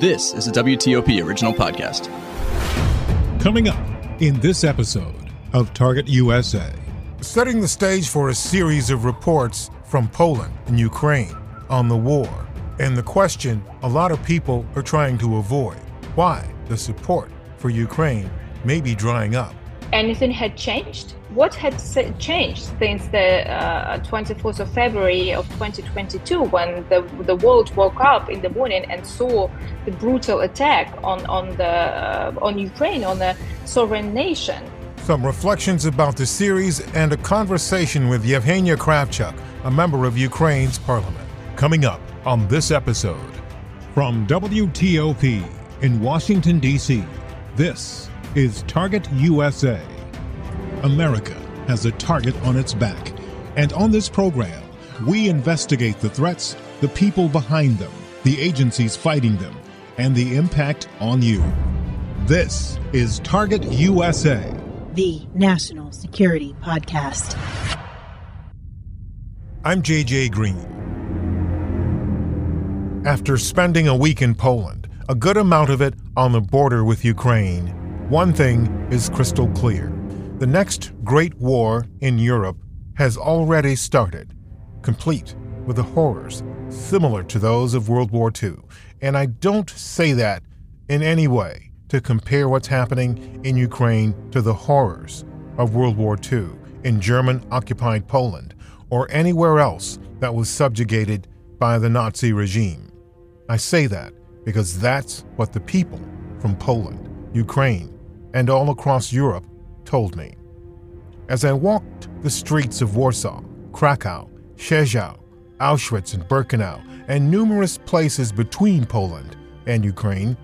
This is a WTOP original podcast. Coming up in this episode of Target USA. Setting the stage for a series of reports from Poland and Ukraine on the war and the question a lot of people are trying to avoid why the support for Ukraine may be drying up. Anything had changed? What had changed since the uh, 24th of February of 2022 when the, the world woke up in the morning and saw the brutal attack on, on, the, uh, on Ukraine, on a sovereign nation? Some reflections about the series and a conversation with Yevgenia Kravchuk, a member of Ukraine's parliament. Coming up on this episode. From WTOP in Washington, D.C., this is Target USA. America has a target on its back. And on this program, we investigate the threats, the people behind them, the agencies fighting them, and the impact on you. This is Target USA, the National Security Podcast. I'm JJ Green. After spending a week in Poland, a good amount of it on the border with Ukraine, one thing is crystal clear. The next great war in Europe has already started, complete with the horrors similar to those of World War II. And I don't say that in any way to compare what's happening in Ukraine to the horrors of World War II in German occupied Poland or anywhere else that was subjugated by the Nazi regime. I say that because that's what the people from Poland, Ukraine, and all across Europe told me. As I walked the streets of Warsaw, Krakow, Rzeszów, Auschwitz, and Birkenau, and numerous places between Poland and Ukraine,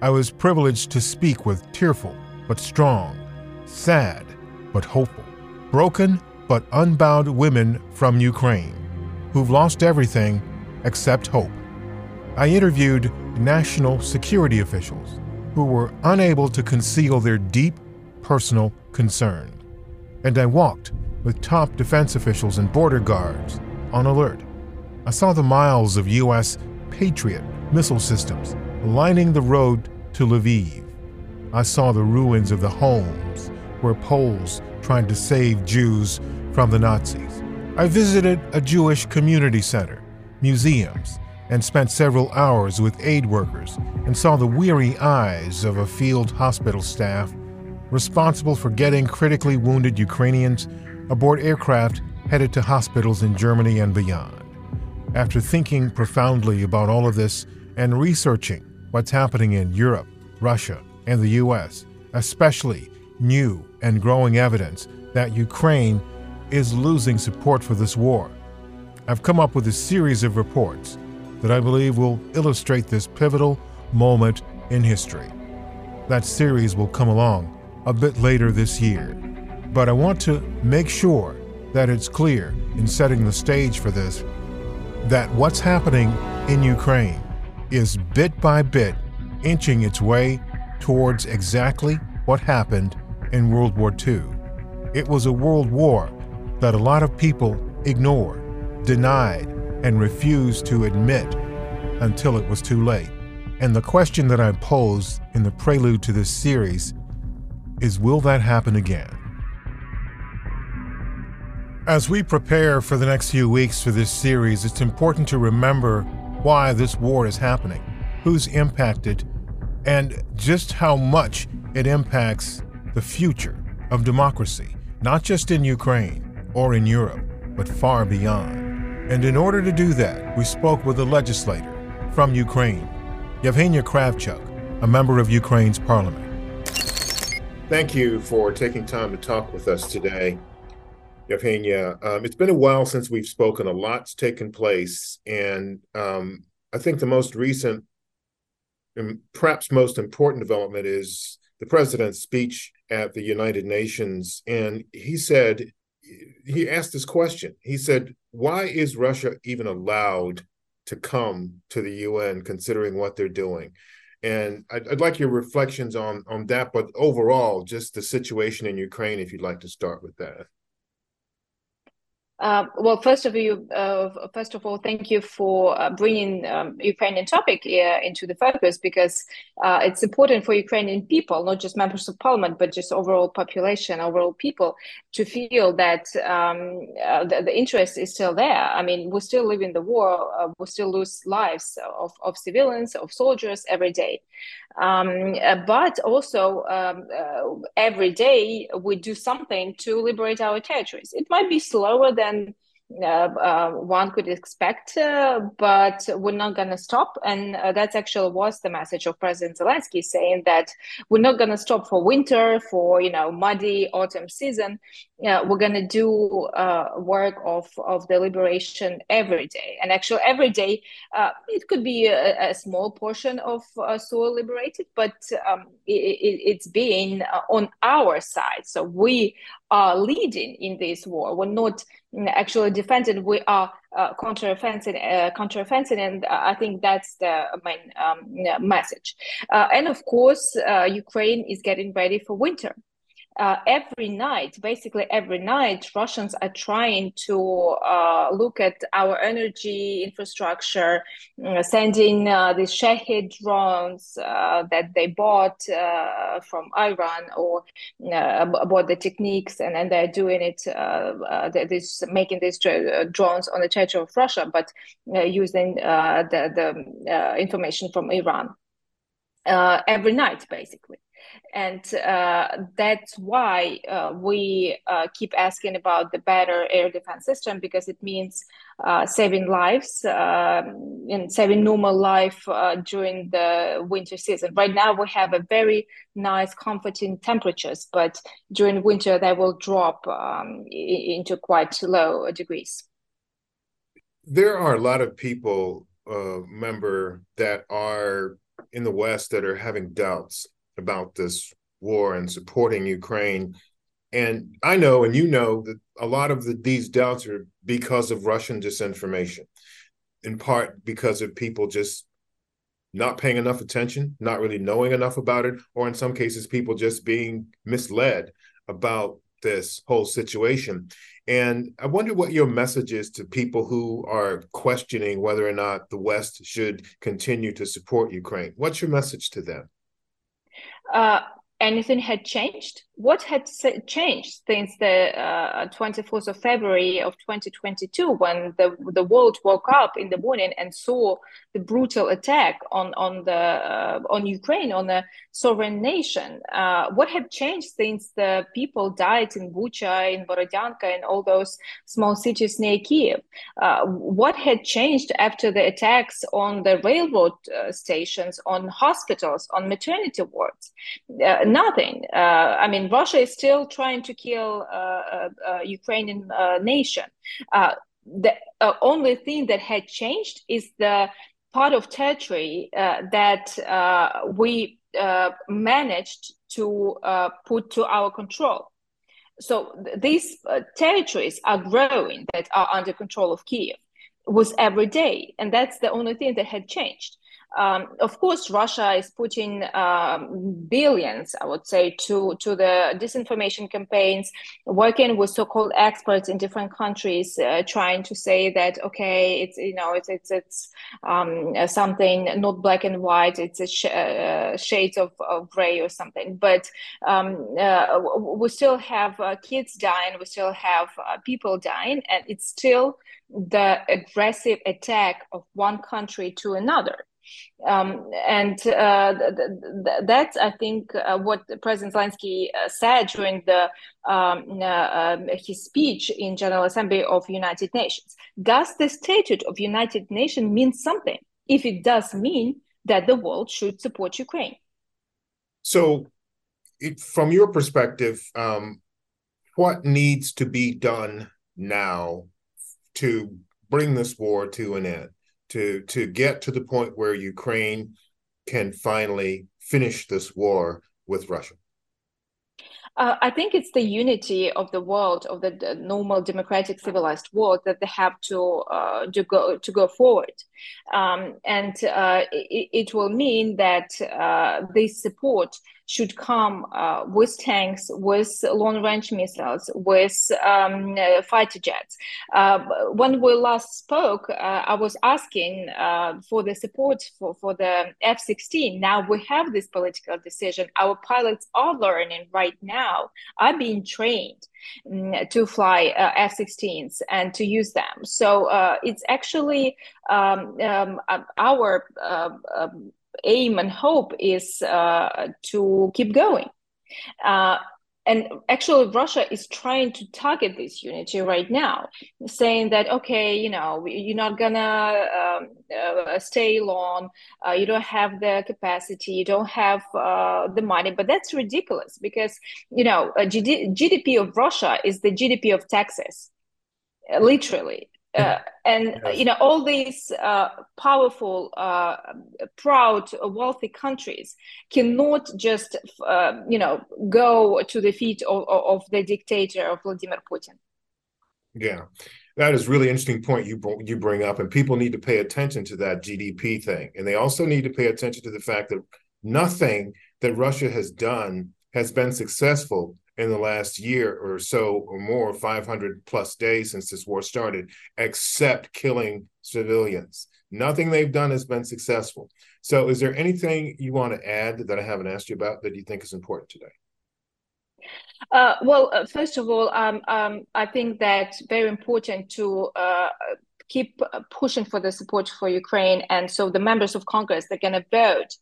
I was privileged to speak with tearful but strong, sad but hopeful, broken but unbound women from Ukraine who've lost everything except hope. I interviewed national security officials who were unable to conceal their deep personal concern. And I walked with top defense officials and border guards on alert. I saw the miles of U.S. Patriot missile systems lining the road to Lviv. I saw the ruins of the homes where Poles tried to save Jews from the Nazis. I visited a Jewish community center, museums, and spent several hours with aid workers and saw the weary eyes of a field hospital staff responsible for getting critically wounded Ukrainians aboard aircraft headed to hospitals in Germany and beyond. After thinking profoundly about all of this and researching what's happening in Europe, Russia, and the US, especially new and growing evidence that Ukraine is losing support for this war, I've come up with a series of reports that I believe will illustrate this pivotal moment in history. That series will come along a bit later this year, but I want to make sure that it's clear in setting the stage for this that what's happening in Ukraine is bit by bit inching its way towards exactly what happened in World War II. It was a world war that a lot of people ignored, denied, and refused to admit until it was too late. And the question that I posed in the prelude to this series is will that happen again? As we prepare for the next few weeks for this series, it's important to remember why this war is happening, who's impacted, and just how much it impacts the future of democracy, not just in Ukraine or in Europe, but far beyond. And in order to do that, we spoke with a legislator from Ukraine, Yevgenia Kravchuk, a member of Ukraine's parliament. Thank you for taking time to talk with us today, Yevgenia. Um, it's been a while since we've spoken. A lot's taken place, and um, I think the most recent and perhaps most important development is the president's speech at the United Nations. And he said, he asked this question. He said, Why is Russia even allowed to come to the UN considering what they're doing? And I'd, I'd, like your reflections on on that, but overall, just the situation in Ukraine. If you'd like to start with that. Uh, well, first of you, uh, first of all, thank you for uh, bringing um, Ukrainian topic into the focus because uh, it's important for Ukrainian people, not just members of parliament, but just overall population, overall people, to feel that um, uh, the, the, interest is still there. I mean, we still live in the war, uh, we still lose lives of, of civilians, of soldiers every day. Um, but also, um, every day we do something to liberate our territories. It might be slower than than uh, uh, one could expect, uh, but we're not going to stop. And that's actually was the message of President Zelensky, saying that we're not going to stop for winter, for you know muddy autumn season. We're going to do uh, work of of the liberation every day. And actually, every day uh, it could be a, a small portion of soil liberated, but um, it, it's being on our side. So we are leading in this war. We're not actually defending. We are uh, counteroffensive, uh, counteroffensive, and uh, I think that's the main um, message. Uh, and of course, uh, Ukraine is getting ready for winter uh, every night, basically every night, Russians are trying to uh, look at our energy infrastructure, uh, sending uh, these Shahed drones uh, that they bought uh, from Iran or bought the techniques, and, then they're doing it, they're making these drones on the territory of Russia, but using the, the information from Iran. Every night, basically and uh, that's why uh, we uh, keep asking about the better air defense system because it means saving lives um, and saving normal life during the winter season. Right now, we have a very nice, comforting temperatures, but during winter they will drop um, into quite low degrees. There are a lot of people, uh, member, that are in the West that are having doubts about this war and supporting Ukraine. And I know, and you know, that a lot of the, these doubts are because of Russian disinformation, in part because of people just not paying enough attention, not really knowing enough about it, or in some cases, people just being misled about this whole situation. And I wonder what your message is to people who are questioning whether or not the West should continue to support Ukraine. What's your message to them? Uh, anything had changed? What had changed since the uh, 24th of February of 2022 when the, the world woke up in the morning and saw the brutal attack on, on, the, uh, on Ukraine, on a sovereign nation? Uh, what had changed since the people died in Bucha, in Borodyanka, and all those small cities near Kiev? Uh, what had changed after the attacks on the railroad uh, stations, on hospitals, on maternity wards? Uh, nothing. I mean, Russia is still trying to kill uh, uh, uh Ukrainian uh, nation. Uh, the only thing that had changed is the part of territory that we managed to put to our control. So th- these territories are growing that are under control of Kiev was every day, and that's the only thing that had changed. Um, of course, Russia is putting um, billions, I would say, to, to the disinformation campaigns, working with so-called experts in different countries, uh, trying to say that okay, it's you know it's it's it's um, something not black and white, it's a sh- uh, shades of, of gray or something. But um, uh, we still have uh, kids dying, we still have uh, people dying, and it's still the aggressive attack of one country to another. Um, and uh, th- th- that's, I think, uh, what President Zelensky uh, said during the um, uh, um, his speech in General Assembly of United Nations. Does the statute of United Nations mean something? If it does mean that the world should support Ukraine. So, it, from your perspective, um, what needs to be done now to bring this war to an end? To to get to the point where Ukraine can finally finish this war with Russia? Uh, I think it's the unity of the world, of the, normal democratic civilized world, that they have to uh, to go to go forward, um, and uh, it, it, will mean that uh, this support should come uh, with tanks, with long-range missiles, with um, uh, fighter jets. Uh, when we last spoke, uh, I was asking uh, for the support for, for the F-16. Now we have this political decision. Our pilots are learning right now, are being trained um, to fly uh, F-16s and to use them. So it's actually um, um, our um, aim and hope is uh, to keep going. Uh, and actually, Russia is trying to target this unity right now, saying that okay, you know, you're not gonna um, uh, stay long, uh, you don't have the capacity, you don't have uh, the money, but that's ridiculous because you know, GDP of Russia is the GDP of Texas, literally uh, and yes. you know all these uh, powerful uh, proud wealthy countries cannot just uh, you know go to the feet of, of the dictator of vladimir putin. Yeah. That is really interesting point you you bring up and people need to pay attention to that gdp thing. And they also need to pay attention to the fact that nothing that russia has done has been successful in the last year or so or more 500 plus days since this war started except killing civilians. Nothing they've done has been successful. So is there anything you want to add that i haven't asked you about that you think is important today? Uh, well, uh, first of all, um, um, I think that very important to uh, keep uh, pushing for the support for Ukraine. And so the members of Congress that are going to vote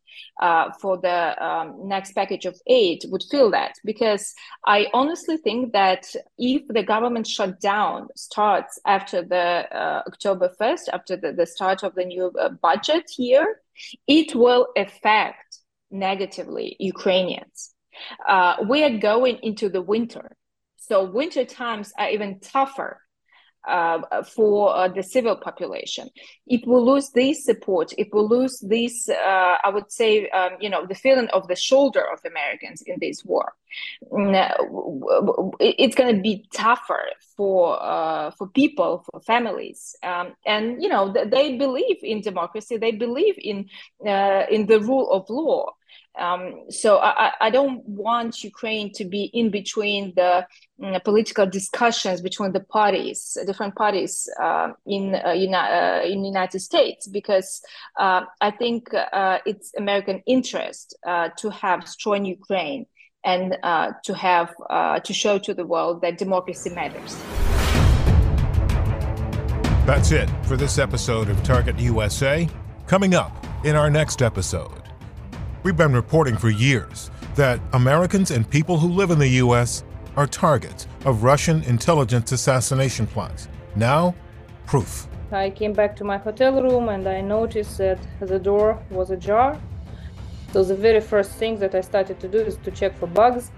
uh, for the um, next package of aid would feel that because I honestly think that if the government shutdown starts after the uh, October 1st, after the, the start of the new uh, budget year, it will affect negatively Ukrainians. Uh, we are going into the winter. So winter times are even tougher uh, for uh, the civil population. If we lose this support, if we lose this, uh, I would say, um, you know, the feeling of the shoulder of Americans in this war, uh, it's going to be tougher for uh, for people, for families, um, and you know, they believe in democracy, they believe in uh, in the rule of law. Um, so I, I, don't want Ukraine to be in between the mm, political discussions between the parties, different parties uh, in uh, uh, in the United States, because uh, I think uh, it's American interest uh, to have strong Ukraine and uh, to have uh, to show to the world that democracy matters. That's it for this episode of Target USA. Coming up in our next episode. We've been reporting for years that Americans and people who live in the U.S. are targets of Russian intelligence assassination plots. Now, proof. I came back to my hotel room and I noticed that the door was ajar. So the very first thing that I started to do is to check for bugs.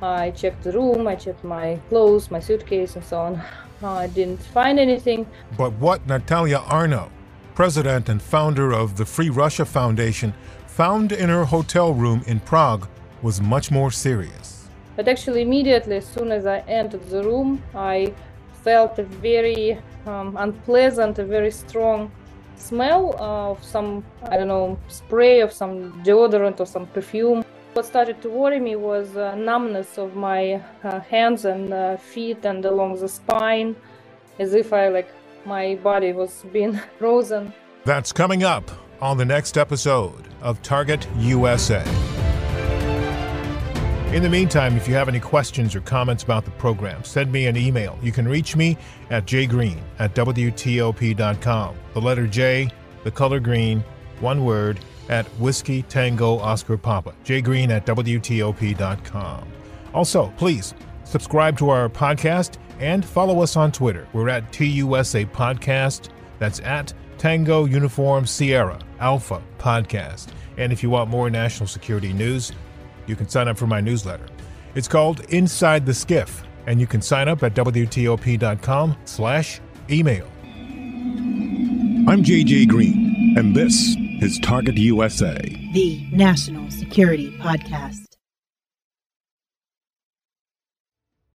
I checked the room, I checked my clothes, my suitcase, and so on. I didn't find anything. But what Natalia Arno, president and founder of the Free Russia Foundation, found in her hotel room in Prague was much more serious. But actually, immediately, as soon as I entered the room, I felt a very um, unpleasant, a very strong smell of some, I don't know, spray of some deodorant or some perfume. What started to worry me was uh, numbness of my uh, hands and uh, feet and along the spine, as if I like my body was being frozen. That's coming up on the next episode of Target USA. In the meantime, if you have any questions or comments about the program, send me an email. You can reach me at jgreen at WTOP.com. The letter J, the color green, one word, at Whiskey Tango Oscar Papa. jgreen at WTOP.com. Also, please subscribe to our podcast and follow us on Twitter. We're at TUSA Podcast. That's at Tango Uniform Sierra Alpha Podcast. And if you want more national security news, you can sign up for my newsletter. It's called Inside the Skiff, and you can sign up at WTOP.com slash email. I'm JJ Green, and this is Target USA, the National Security Podcast.